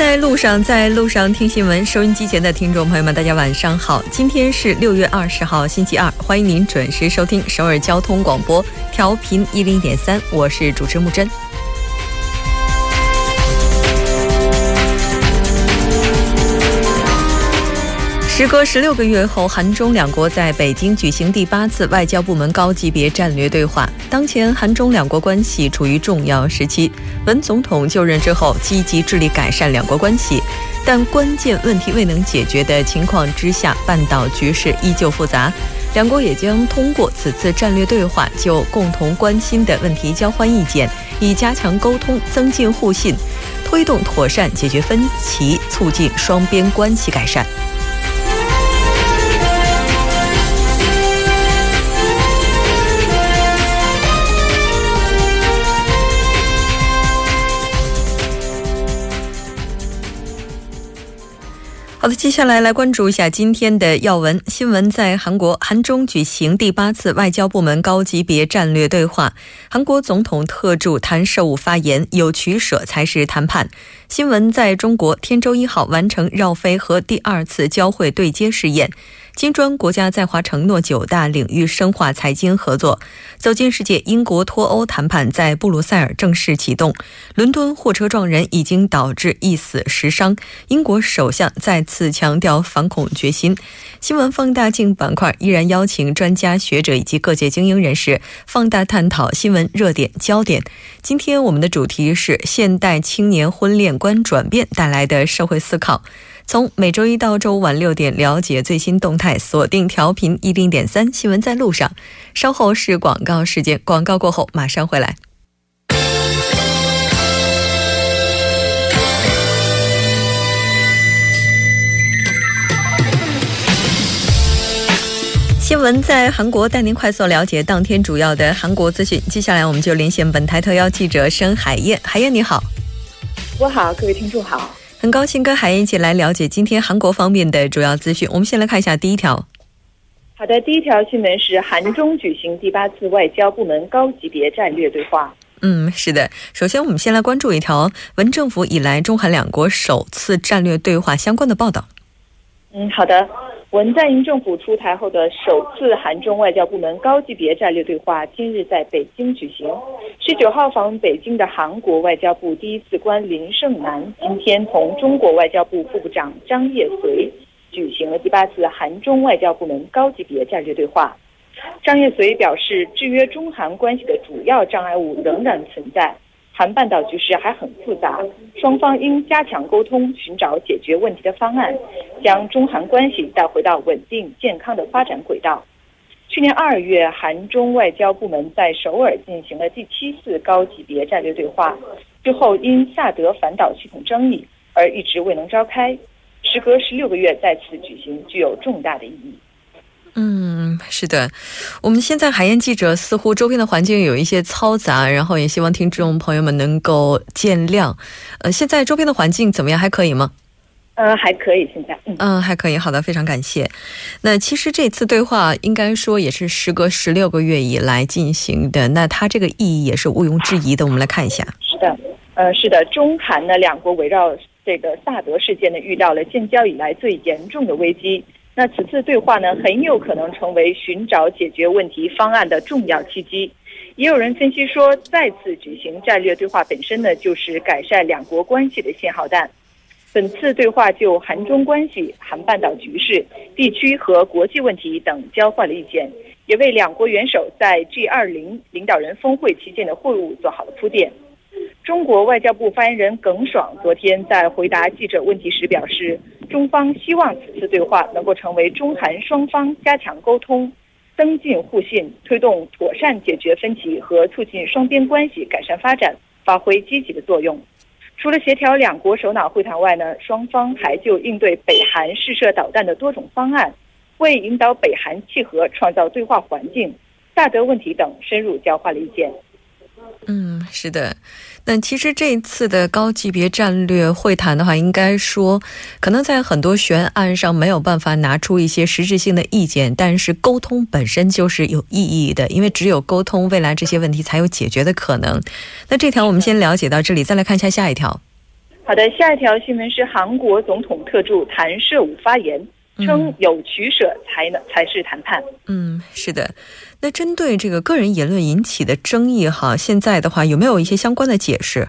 在路上，在路上听新闻。收音机前的听众朋友们，大家晚上好。今天是六月二十号，星期二，欢迎您准时收听首尔交通广播，调频一零点三，我是主持木真。时隔十六个月后，韩中两国在北京举行第八次外交部门高级别战略对话。当前，韩中两国关系处于重要时期。文总统就任之后，积极致力改善两国关系，但关键问题未能解决的情况之下，半岛局势依旧复杂。两国也将通过此次战略对话，就共同关心的问题交换意见，以加强沟通、增进互信，推动妥善解决分歧，促进双边关系改善。接下来来关注一下今天的要闻新闻。在韩国，韩中举行第八次外交部门高级别战略对话。韩国总统特助谭寿武发言：“有取舍才是谈判。”新闻在中国，天舟一号完成绕飞和第二次交会对接试验。金砖国家在华承诺九大领域深化财经合作。走进世界，英国脱欧谈判在布鲁塞尔正式启动。伦敦货车撞人已经导致一死十伤，英国首相再次强调反恐决心。新闻放大镜板块依然邀请专家学者以及各界精英人士放大探讨新闻热点焦点。今天我们的主题是现代青年婚恋观转变带来的社会思考。从每周一到周五晚六点，了解最新动态，锁定调频一零点三新闻在路上。稍后是广告时间，广告过后马上回来。新闻在韩国，带您快速了解当天主要的韩国资讯。接下来，我们就连线本台特邀记者申海燕。海燕，你好。我好，各位听众好。很高兴跟海燕一起来了解今天韩国方面的主要资讯。我们先来看一下第一条。好的，第一条新闻是韩中举行第八次外交部门高级别战略对话。嗯，是的。首先，我们先来关注一条文政府以来中韩两国首次战略对话相关的报道。嗯，好的。文在寅政府出台后的首次韩中外交部门高级别战略对话今日在北京举行。十九号访问北京的韩国外交部第一次官林胜男今天同中国外交部副部长张业遂举行了第八次韩中外交部门高级别战略对话。张业遂表示，制约中韩关系的主要障碍物仍然存在。韩半岛局势还很复杂，双方应加强沟通，寻找解决问题的方案，将中韩关系带回到稳定健康的发展轨道。去年二月，韩中外交部门在首尔进行了第七次高级别战略对话，之后因萨德反导系统争议而一直未能召开。时隔十六个月再次举行，具有重大的意义。嗯，是的，我们现在海燕记者似乎周边的环境有一些嘈杂，然后也希望听众朋友们能够见谅。呃，现在周边的环境怎么样？还可以吗？呃，还可以，现在嗯，还可以。好的，非常感谢。那其实这次对话应该说也是时隔十六个月以来进行的，那它这个意义也是毋庸置疑的。我们来看一下。是的，呃，是的，中韩呢两国围绕这个萨德事件呢遇到了建交以来最严重的危机。那此次对话呢，很有可能成为寻找解决问题方案的重要契机。也有人分析说，再次举行战略对话本身呢，就是改善两国关系的信号弹。本次对话就韩中关系、韩半岛局势、地区和国际问题等交换了意见，也为两国元首在 G20 领导人峰会期间的会晤做好了铺垫。中国外交部发言人耿爽昨天在回答记者问题时表示，中方希望此次对话能够成为中韩双方加强沟通、增进互信、推动妥善解决分歧和促进双边关系改善发展发挥积极的作用。除了协调两国首脑会谈外呢，双方还就应对北韩试射导弹的多种方案，为引导北韩契合创造对话环境、萨德问题等深入交换了意见。嗯，是的。那其实这一次的高级别战略会谈的话，应该说可能在很多悬案上没有办法拿出一些实质性的意见，但是沟通本身就是有意义的，因为只有沟通，未来这些问题才有解决的可能。那这条我们先了解到这里，再来看一下下一条。好的，下一条新闻是韩国总统特助谭射武发言称，有取舍才能才是谈判。嗯，是的。那针对这个个人言论引起的争议，哈，现在的话有没有一些相关的解释？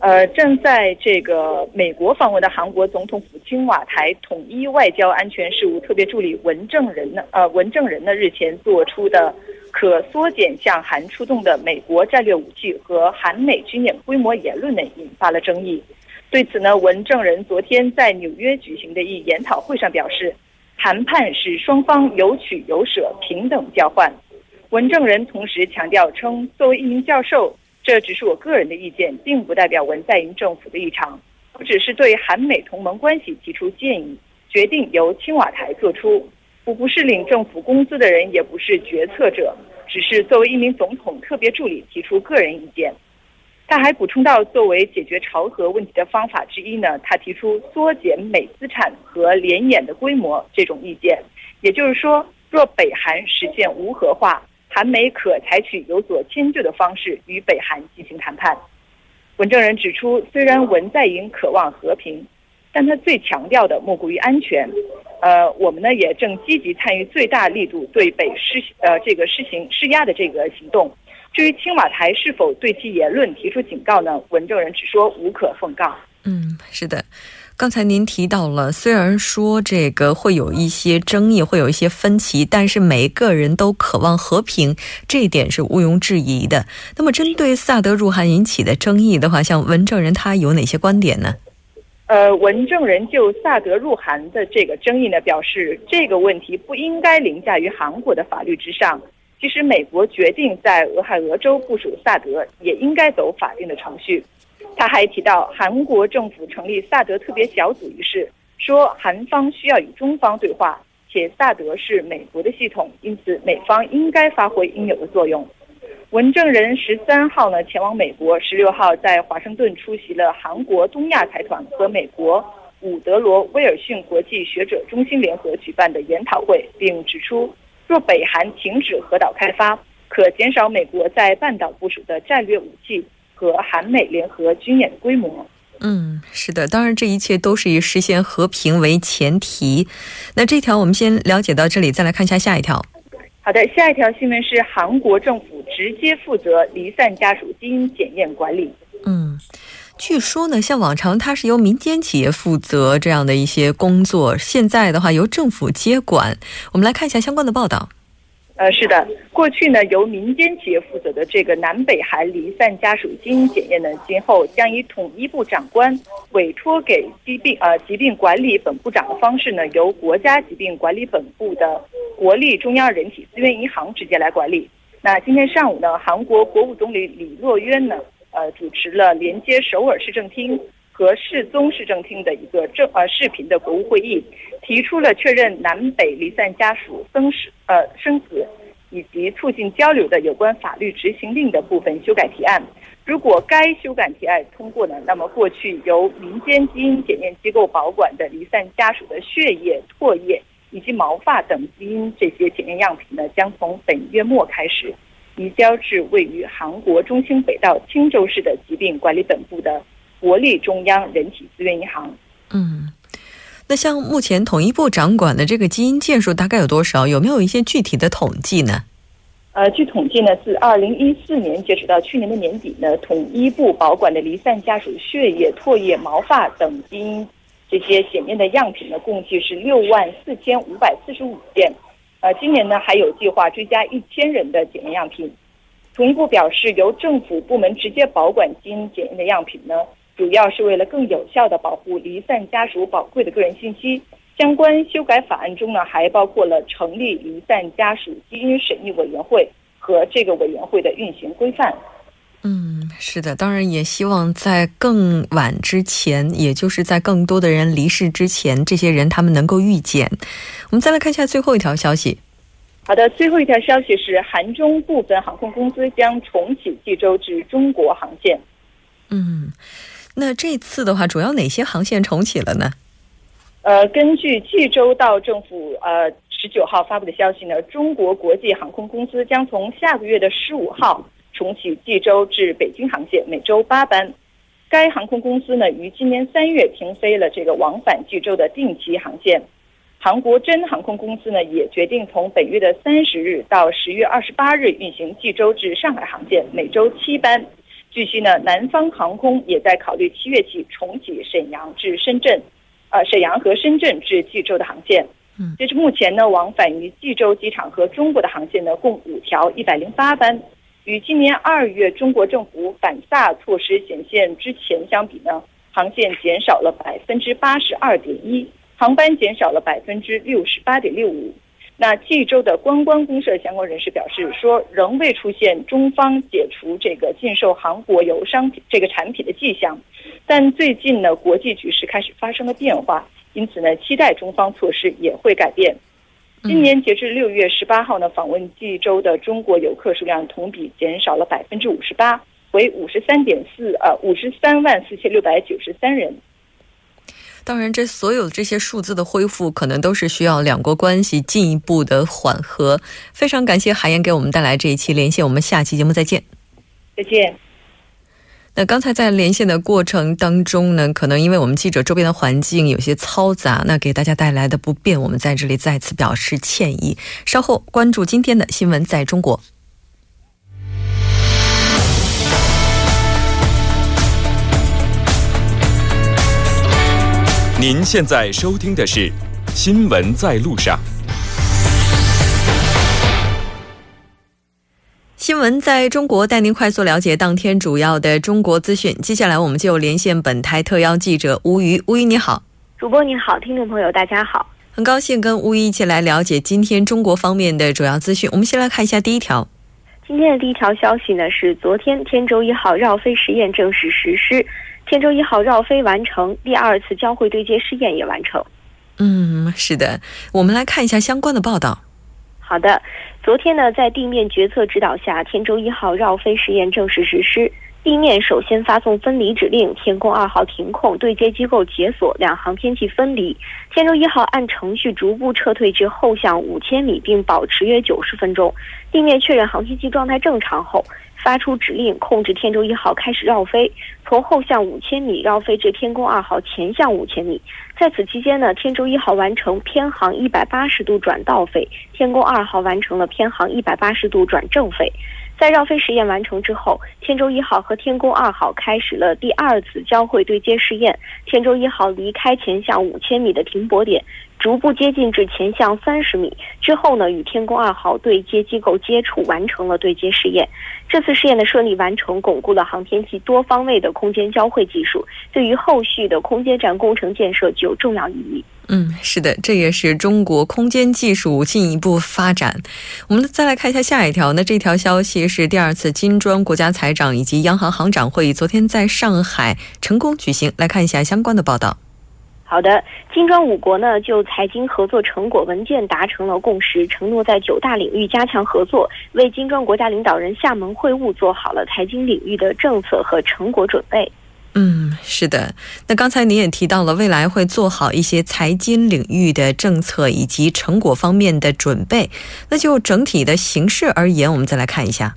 呃，正在这个美国访问的韩国总统府青瓦台统一外交安全事务特别助理文正仁呢，呃，文正仁呢日前做出的可缩减向韩出动的美国战略武器和韩美军演规模言论呢，引发了争议。对此呢，文正仁昨天在纽约举行的一研讨会上表示，谈判是双方有取有舍、平等交换。文正仁同时强调称，作为一名教授。这只是我个人的意见，并不代表文在寅政府的立场。我只是对韩美同盟关系提出建议，决定由青瓦台做出。我不是领政府工资的人，也不是决策者，只是作为一名总统特别助理提出个人意见。他还补充到，作为解决朝核问题的方法之一呢，他提出缩减美资产和联演的规模这种意见。也就是说，若北韩实现无核化。韩美可采取有所迁就的方式与北韩进行谈判。文正人指出，虽然文在寅渴望和平，但他最强调的莫过于安全。呃，我们呢也正积极参与最大力度对北施呃这个施行施压的这个行动。至于青瓦台是否对其言论提出警告呢？文证人只说无可奉告。嗯，是的。刚才您提到了，虽然说这个会有一些争议，会有一些分歧，但是每个人都渴望和平，这一点是毋庸置疑的。那么，针对萨德入韩引起的争议的话，像文正人他有哪些观点呢？呃，文正人就萨德入韩的这个争议呢，表示这个问题不应该凌驾于韩国的法律之上。即使美国决定在俄亥俄州部署萨德，也应该走法定的程序。他还提到，韩国政府成立萨德特别小组一事，说韩方需要与中方对话，且萨德是美国的系统，因此美方应该发挥应有的作用。文正人十三号呢前往美国，十六号在华盛顿出席了韩国东亚财团和美国伍德罗威尔逊国际学者中心联合举办的研讨会，并指出，若北韩停止核岛开发，可减少美国在半岛部署的战略武器。和韩美联合军演的规模，嗯，是的，当然这一切都是以实现和平为前提。那这条我们先了解到这里，再来看一下下一条。好的，下一条新闻是韩国政府直接负责离散家属基因检验管理。嗯，据说呢，像往常它是由民间企业负责这样的一些工作，现在的话由政府接管。我们来看一下相关的报道。呃，是的，过去呢由民间企业负责的这个南北韩离散家属基因检验呢，今后将以统一部长官委托给疾病呃疾病管理本部长的方式呢，由国家疾病管理本部的国立中央人体资源银行直接来管理。那今天上午呢，韩国国务总理李洛渊呢，呃，主持了连接首尔市政厅。和世宗市政厅的一个正呃视频的国务会议，提出了确认南北离散家属生死呃生子以及促进交流的有关法律执行令的部分修改提案。如果该修改提案通过呢，那么过去由民间基因检验机构保管的离散家属的血液、唾液以及毛发等基因这些检验样品呢，将从本月末开始移交至位于韩国中兴北道青州市的疾病管理本部的。国立中央人体资源银行。嗯，那像目前统一部掌管的这个基因件数大概有多少？有没有一些具体的统计呢？呃，据统计呢，自二零一四年截止到去年的年底呢，统一部保管的离散家属血液、唾液、毛发等基因这些检验的样品呢，共计是六万四千五百四十五件。呃，今年呢还有计划追加一千人的检验样品。统一部表示，由政府部门直接保管基因检验的样品呢。主要是为了更有效地保护离散家属宝贵的个人信息。相关修改法案中呢，还包括了成立离散家属基因审议委员会和这个委员会的运行规范。嗯，是的，当然也希望在更晚之前，也就是在更多的人离世之前，这些人他们能够遇见。我们再来看一下最后一条消息。好的，最后一条消息是，韩中部分航空公司将重启济州至中国航线。嗯。那这次的话，主要哪些航线重启了呢？呃，根据济州道政府呃十九号发布的消息呢，中国国际航空公司将从下个月的十五号重启济州至北京航线，每周八班。该航空公司呢于今年三月停飞了这个往返济州的定期航线。韩国真航空公司呢也决定从本月的三十日到十月二十八日运行济州至上海航线，每周七班。据悉呢，南方航空也在考虑七月起重启沈阳至深圳，呃，沈阳和深圳至济州的航线。嗯，截至目前呢，往返于济州机场和中国的航线呢共五条，一百零八班。与今年二月中国政府反萨措施显现之前相比呢，航线减少了百分之八十二点一，航班减少了百分之六十八点六五。那济州的观光公社相关人士表示说，仍未出现中方解除这个禁售韩国油商品这个产品的迹象，但最近呢，国际局势开始发生了变化，因此呢，期待中方措施也会改变。今年截至六月十八号呢，访问济州的中国游客数量同比减少了百分之五十八，为五十三点四呃五十三万四千六百九十三人。当然，这所有这些数字的恢复，可能都是需要两国关系进一步的缓和。非常感谢海燕给我们带来这一期连线，我们下期节目再见。再见。那刚才在连线的过程当中呢，可能因为我们记者周边的环境有些嘈杂，那给大家带来的不便，我们在这里再次表示歉意。稍后关注今天的新闻在中国。您现在收听的是《新闻在路上》。新闻在中国带您快速了解当天主要的中国资讯。接下来，我们就连线本台特邀记者吴瑜。吴瑜，你好。主播你好，听众朋友大家好。很高兴跟吴瑜一起来了解今天中国方面的主要资讯。我们先来看一下第一条。今天的第一条消息呢，是昨天天舟一号绕飞实验正式实施。天舟一号绕飞完成，第二次交会对接试验也完成。嗯，是的，我们来看一下相关的报道。好的，昨天呢，在地面决策指导下，天舟一号绕飞实验正式实施。地面首先发送分离指令，天宫二号停控，对接机构解锁，两航天器分离。天舟一号按程序逐步撤退至后向五千米，并保持约九十分钟。地面确认航天器状态正常后。发出指令，控制天舟一号开始绕飞，从后向五千米绕飞至天宫二号前向五千米。在此期间呢，天舟一号完成偏航一百八十度转倒飞，天宫二号完成了偏航一百八十度转正飞。在绕飞实验完成之后，天舟一号和天宫二号开始了第二次交会对接试验。天舟一号离开前向五千米的停泊点。逐步接近至前向三十米之后呢，与天宫二号对接机构接触，完成了对接试验。这次试验的顺利完成，巩固了航天器多方位的空间交会技术，对于后续的空间站工程建设具有重要意义。嗯，是的，这也是中国空间技术进一步发展。我们再来看一下下一条，那这条消息是第二次金砖国家财长以及央行行长会议昨天在上海成功举行。来看一下相关的报道。好的，金砖五国呢就财经合作成果文件达成了共识，承诺在九大领域加强合作，为金砖国家领导人厦门会晤做好了财经领域的政策和成果准备。嗯，是的。那刚才您也提到了，未来会做好一些财经领域的政策以及成果方面的准备。那就整体的形势而言，我们再来看一下。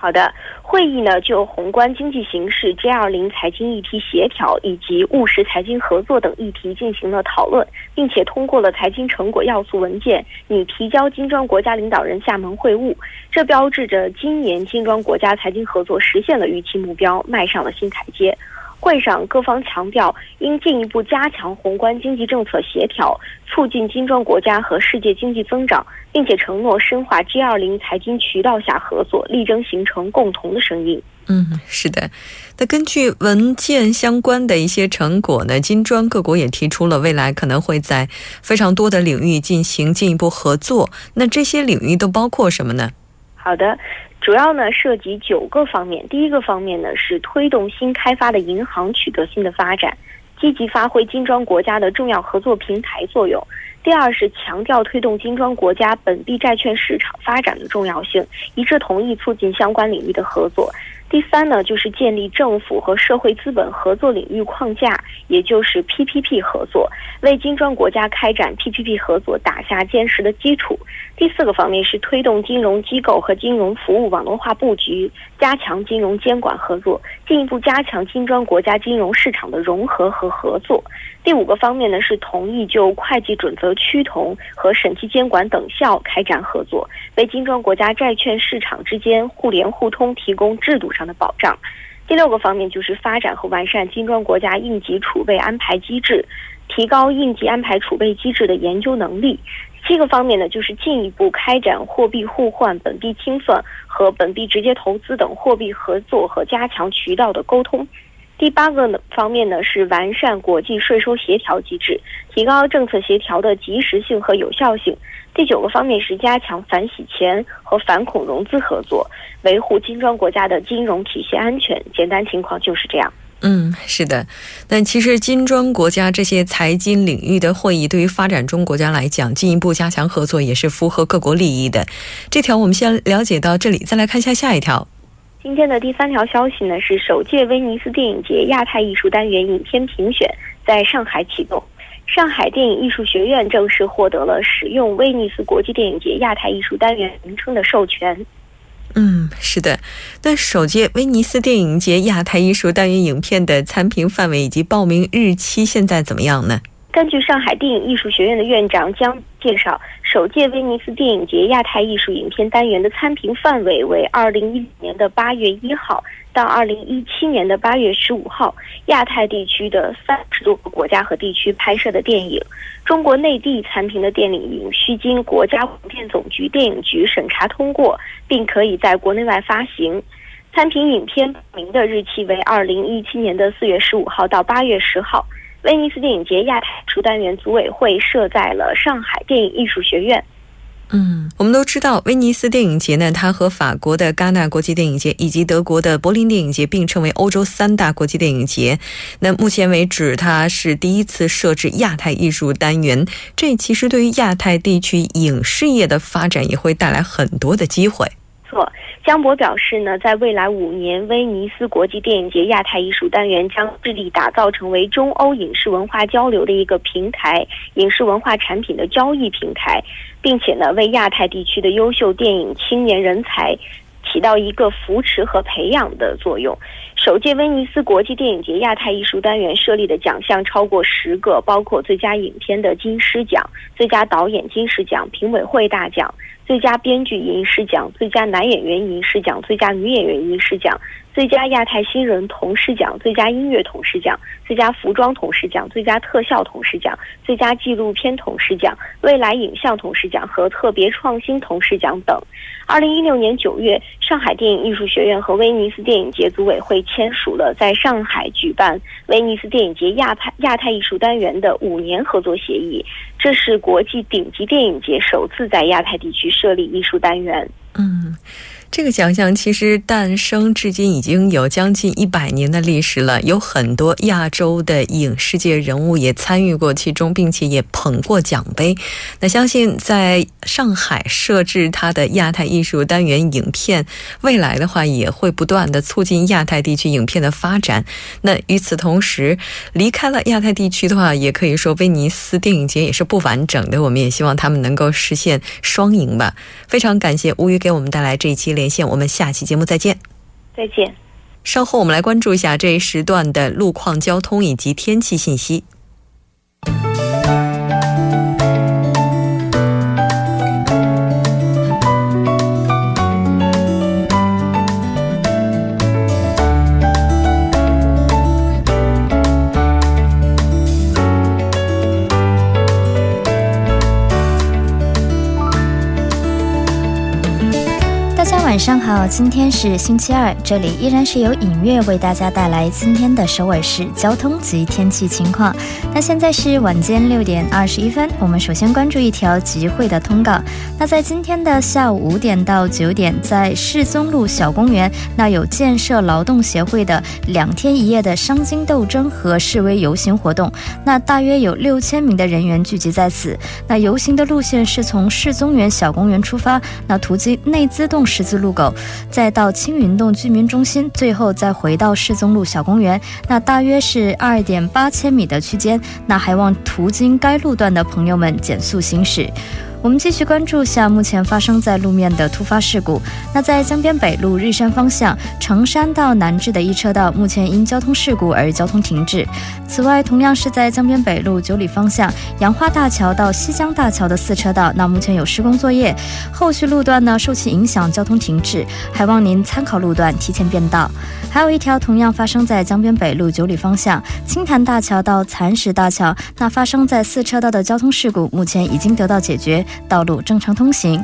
好的。会议呢，就宏观经济形势、G 二零财经议题协调以及务实财经合作等议题进行了讨论，并且通过了财经成果要素文件，拟提交金砖国家领导人厦门会晤。这标志着今年金砖国家财经合作实现了预期目标，迈上了新台阶。会上，各方强调应进一步加强宏观经济政策协调，促进金砖国家和世界经济增长，并且承诺深化 G 二零财经渠道下合作，力争形成共同的声音。嗯，是的。那根据文件相关的一些成果呢，金砖各国也提出了未来可能会在非常多的领域进行进一步合作。那这些领域都包括什么呢？好的。主要呢涉及九个方面。第一个方面呢是推动新开发的银行取得新的发展，积极发挥金砖国家的重要合作平台作用。第二是强调推动金砖国家本地债券市场发展的重要性，一致同意促进相关领域的合作。第三呢，就是建立政府和社会资本合作领域框架，也就是 PPP 合作，为金砖国家开展 PPP 合作打下坚实的基础。第四个方面是推动金融机构和金融服务网络化布局，加强金融监管合作，进一步加强金砖国家金融市场的融合和合作。第五个方面呢是同意就会计准则趋同和审计监管等效开展合作，为金砖国家债券市场之间互联互通提供制度上的保障。第六个方面就是发展和完善金砖国家应急储备安排机制，提高应急安排储备机制的研究能力。七个方面呢，就是进一步开展货币互换、本币清算和本币直接投资等货币合作和加强渠道的沟通。第八个呢方面呢是完善国际税收协调机制，提高政策协调的及时性和有效性。第九个方面是加强反洗钱和反恐融资合作，维护金砖国家的金融体系安全。简单情况就是这样。嗯，是的，但其实金砖国家这些财经领域的会议，对于发展中国家来讲，进一步加强合作也是符合各国利益的。这条我们先了解到这里，再来看一下下一条。今天的第三条消息呢，是首届威尼斯电影节亚太艺术单元影片评选在上海启动，上海电影艺术学院正式获得了使用威尼斯国际电影节亚太艺术单元名称的授权。嗯，是的。那首届威尼斯电影节亚太艺术单元影片的参评范围以及报名日期现在怎么样呢？根据上海电影艺术学院的院长江介绍，首届威尼斯电影节亚太艺术影片单元的参评范围为二零一五年的八月一号到二零一七年的八月十五号，亚太地区的三十多个国家和地区拍摄的电影。中国内地参评的电影需经国家广电总局电影局审查通过，并可以在国内外发行。参评影片名的日期为二零一七年的四月十五号到八月十号。威尼斯电影节亚太艺术单元组委会设在了上海电影艺术学院。嗯，我们都知道，威尼斯电影节呢，它和法国的戛纳国际电影节以及德国的柏林电影节并称为欧洲三大国际电影节。那目前为止，它是第一次设置亚太艺术单元，这其实对于亚太地区影视业的发展也会带来很多的机会。错。江博表示呢，在未来五年，威尼斯国际电影节亚太艺术单元将致力打造成为中欧影视文化交流的一个平台，影视文化产品的交易平台，并且呢，为亚太地区的优秀电影青年人才起到一个扶持和培养的作用。首届威尼斯国际电影节亚太艺术单元设立的奖项超过十个，包括最佳影片的金狮奖、最佳导演金狮奖、评委会大奖。最佳编剧银狮奖、最佳男演员银狮奖、最佳女演员银狮奖、最佳亚太新人铜狮奖、最佳音乐铜狮奖、最佳服装铜狮奖、最佳特效铜狮奖、最佳纪录片铜狮奖、未来影像铜狮奖和特别创新铜狮奖等。二零一六年九月，上海电影艺术学院和威尼斯电影节组委会签署了在上海举办威尼斯电影节亚太亚太艺术单元的五年合作协议。这是国际顶级电影节首次在亚太地区设立艺术单元。嗯。这个奖项其实诞生至今已经有将近一百年的历史了，有很多亚洲的影视界人物也参与过其中，并且也捧过奖杯。那相信在上海设置它的亚太艺术单元影片，未来的话也会不断的促进亚太地区影片的发展。那与此同时，离开了亚太地区的话，也可以说威尼斯电影节也是不完整的。我们也希望他们能够实现双赢吧。非常感谢吴宇给我们带来这一期。连线，我们下期节目再见。再见。稍后我们来关注一下这一时段的路况、交通以及天气信息。晚上好，今天是星期二，这里依然是由影月为大家带来今天的首尔市交通及天气情况。那现在是晚间六点二十一分，我们首先关注一条集会的通告。那在今天的下午五点到九点，在世宗路小公园，那有建设劳动协会的两天一夜的商经斗争和示威游行活动。那大约有六千名的人员聚集在此。那游行的路线是从世宗园小公园出发，那途经内资洞十字。路口，再到青云洞居民中心，最后再回到世宗路小公园，那大约是二点八千米的区间。那还望途经该路段的朋友们减速行驶。我们继续关注下目前发生在路面的突发事故。那在江边北路日山方向城山到南至的一车道，目前因交通事故而交通停滞。此外，同样是在江边北路九里方向杨花大桥到西江大桥的四车道，那目前有施工作业，后续路段呢受其影响交通停滞，还望您参考路段提前变道。还有一条同样发生在江边北路九里方向青潭大桥到蚕石大桥，那发生在四车道的交通事故目前已经得到解决。道路正常通行。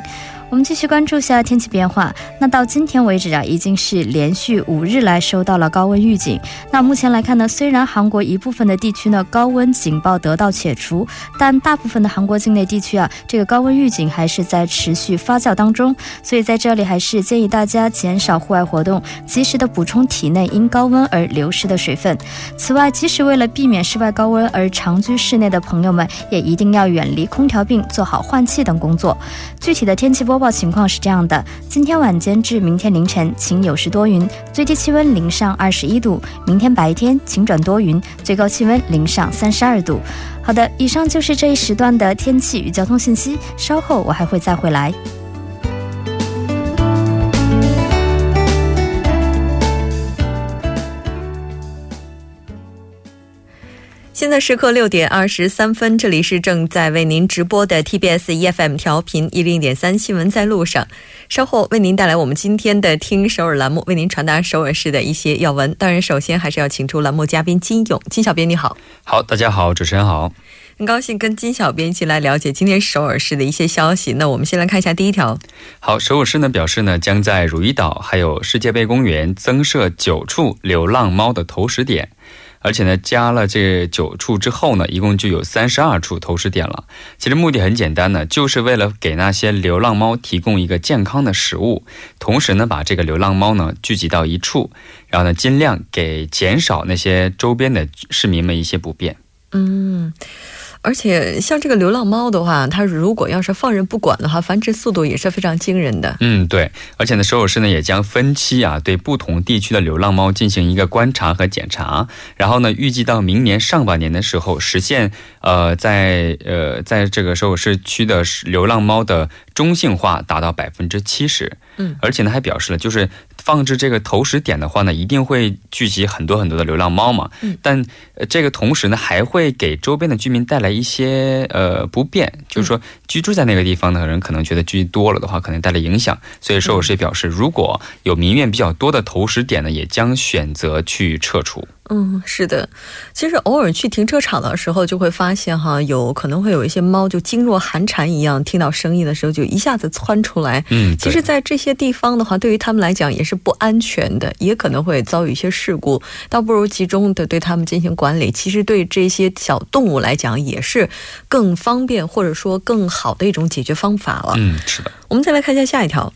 我们继续关注下天气变化。那到今天为止啊，已经是连续五日来收到了高温预警。那目前来看呢，虽然韩国一部分的地区呢高温警报得到解除，但大部分的韩国境内地区啊，这个高温预警还是在持续发酵当中。所以在这里还是建议大家减少户外活动，及时的补充体内因高温而流失的水分。此外，即使为了避免室外高温而长居室内的朋友们，也一定要远离空调，并做好换气等工作。具体的天气波。播报情况是这样的：今天晚间至明天凌晨晴有时多云，最低气温零上二十一度；明天白天晴转多云，最高气温零上三十二度。好的，以上就是这一时段的天气与交通信息，稍后我还会再回来。现在时刻六点二十三分，这里是正在为您直播的 TBS EFM 调频一零点三新闻在路上。稍后为您带来我们今天的听首尔栏目，为您传达首尔市的一些要闻。当然，首先还是要请出栏目嘉宾金勇，金小编你好。好，大家好，主持人好。很高兴跟金小编一起来了解今天首尔市的一些消息。那我们先来看一下第一条。好，首尔市呢表示呢，将在汝矣岛还有世界杯公园增设九处流浪猫的投食点。而且呢，加了这九处之后呢，一共就有三十二处投食点了。其实目的很简单呢，就是为了给那些流浪猫提供一个健康的食物，同时呢，把这个流浪猫呢聚集到一处，然后呢，尽量给减少那些周边的市民们一些不便。嗯。而且像这个流浪猫的话，它如果要是放任不管的话，繁殖速度也是非常惊人的。嗯，对。而且呢，首尔市呢也将分期啊，对不同地区的流浪猫进行一个观察和检查，然后呢，预计到明年上半年的时候，实现呃，在呃，在这个首尔市区的流浪猫的中性化达到百分之七十。嗯，而且呢，还表示了就是。放置这个投食点的话呢，一定会聚集很多很多的流浪猫嘛。嗯，但这个同时呢，还会给周边的居民带来一些呃不便，就是说居住在那个地方的人可能觉得聚多了的话，可能带来影响。所以说，我是表示，如果有民怨比较多的投食点呢，也将选择去撤除。嗯，是的，其实偶尔去停车场的时候，就会发现哈，有可能会有一些猫就惊若寒蝉一样，听到声音的时候就一下子窜出来。嗯，其实，在这些地方的话，对于他们来讲也是不安全的，也可能会遭遇一些事故，倒不如集中的对他们进行管理。其实，对这些小动物来讲，也是更方便或者说更好的一种解决方法了。嗯，是的。我们再来看一下下一条。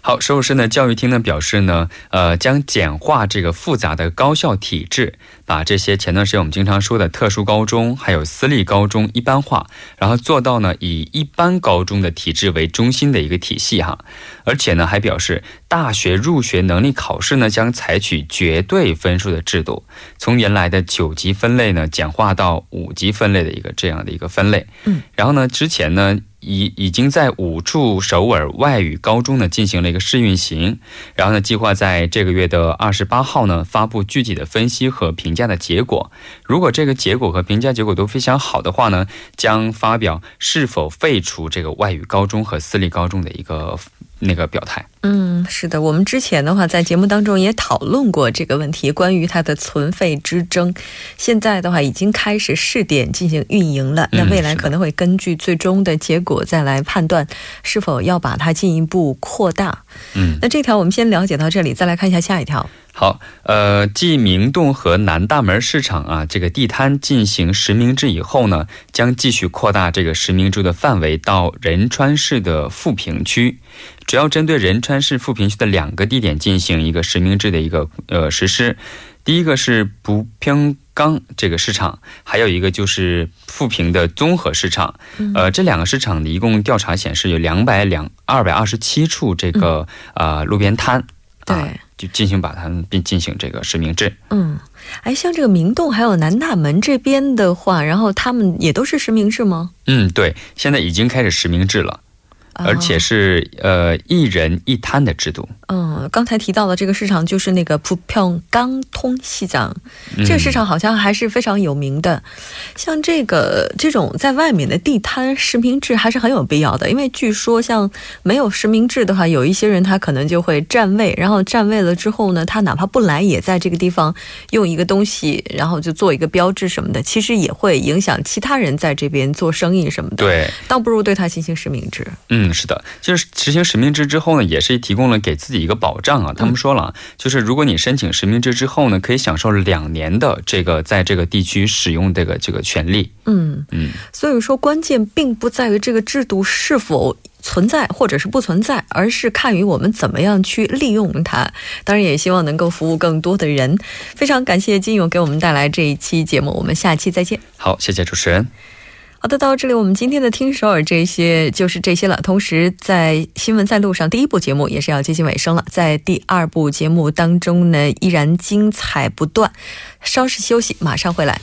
好，首尔市呢教育厅呢表示呢，呃，将简化这个复杂的高校体制，把这些前段时间我们经常说的特殊高中还有私立高中一般化，然后做到呢以一般高中的体制为中心的一个体系哈。而且呢还表示，大学入学能力考试呢将采取绝对分数的制度，从原来的九级分类呢简化到五级分类的一个这样的一个分类。嗯，然后呢之前呢。已已经在五处首尔外语高中呢进行了一个试运行，然后呢，计划在这个月的二十八号呢发布具体的分析和评价的结果。如果这个结果和评价结果都非常好的话呢，将发表是否废除这个外语高中和私立高中的一个。那个表态，嗯，是的，我们之前的话在节目当中也讨论过这个问题，关于它的存废之争。现在的话已经开始试点进行运营了，那未来可能会根据最终的结果再来判断是否要把它进一步扩大。嗯，那这条我们先了解到这里，再来看一下下一条。好，呃，继明洞和南大门市场啊这个地摊进行实名制以后呢，将继续扩大这个实名制的范围到仁川市的富平区，主要针对仁川市富平区的两个地点进行一个实名制的一个呃实施。第一个是不平冈这个市场，还有一个就是富平的综合市场。呃，这两个市场的一共调查显示有两百两二百二十七处这个呃路边摊。对。就进行把它们并进行这个实名制。嗯，哎，像这个明洞还有南大门这边的话，然后他们也都是实名制吗？嗯，对，现在已经开始实名制了。而且是呃一人一摊的制度。嗯，刚才提到的这个市场就是那个普票刚通西藏这个市场好像还是非常有名的。像这个这种在外面的地摊实名制还是很有必要的，因为据说像没有实名制的话，有一些人他可能就会占位，然后占位了之后呢，他哪怕不来，也在这个地方用一个东西，然后就做一个标志什么的，其实也会影响其他人在这边做生意什么的。对，倒不如对他进行实名制。嗯。嗯，是的，就是实行实名制之后呢，也是提供了给自己一个保障啊。他们说了，就是如果你申请实名制之后呢，可以享受两年的这个在这个地区使用这个这个权利。嗯嗯，所以说关键并不在于这个制度是否存在或者是不存在，而是看于我们怎么样去利用它。当然，也希望能够服务更多的人。非常感谢金勇给我们带来这一期节目，我们下期再见。好，谢谢主持人。好的，到这里我们今天的听首尔这些就是这些了。同时，在新闻在路上第一部节目也是要接近尾声了，在第二部节目当中呢，依然精彩不断。稍事休息，马上回来。